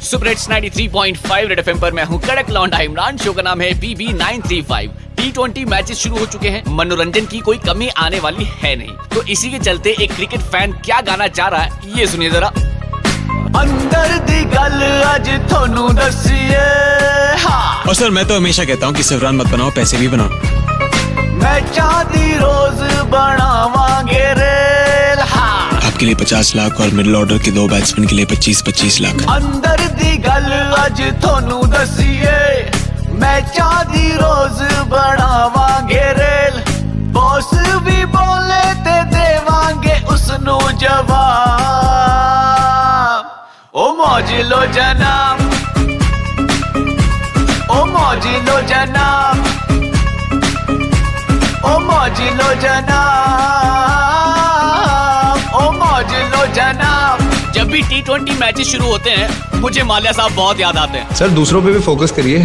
Super hits 93.5 red FM पर मैं हूँ कड़क लौंडा इमरान शो का नाम है पीबी 935 टी ट्वेंटी मैचेस शुरू हो चुके हैं मनोरंजन की कोई कमी आने वाली है नहीं। तो इसी के चलते एक क्रिकेट फ़ैन क्या गाना चाह रहा है ये सुनिए जरा। अंदर दी गल अज थोनू दसिए हाँ। और सर मैं तो हमेशा कहता हूँ कि सिवरान मत बनाओ पैसे भी बनाओ। मैं चाहती रोज बनावांगे रेल आपके लिए पचास लाख और मिडिल ऑर्डर के दो बैट्समैन के लिए पच्चीस पच्चीस लाख। अंदर दी गल अज थोनू दसिए, मैं चाहती रोज बनावांगे रेल। बॉस भी बोले ते देवांगे उसनु जवाब। ओ मौज लो जनाब, ओ मौज लो जनाब, ओ मौज लो जनाब। जनाब जब भी टी ट्वेंटी मैचेस शुरू होते हैं मुझे माल्या साहब बहुत याद आते हैं। सर दूसरों पे भी फोकस करिए।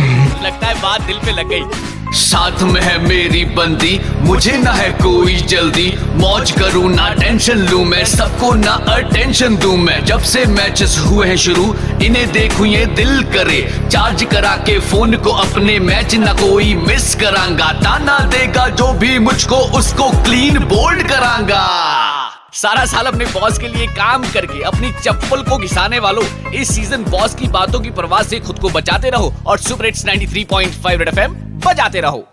लगता है बात दिल पे लग गई। साथ में है मेरी बंदी मुझे ना है कोई जल्दी। मौज करूँ ना टेंशन लूँ मैं सबको ना अटेंशन दूँ मैं। जब से मैचेस हुए हैं शुरू इन्हें देखूँ ये दिल करे। चार्ज करा के फ़ोन को अपने मैच ना कोई मिस करांगा। ताना देगा जो भी मुझको उसको क्लीन बोल्ड करांगा सारा साल अपने बॉस के लिए काम करके, अपनी चप्पल को घिसाने वालों, इस सीज़न बॉस की बातों की परवाह से खुद को बचाते रहो और सुपर हिट्स 93.5 रेड एफएम बजाते रहो।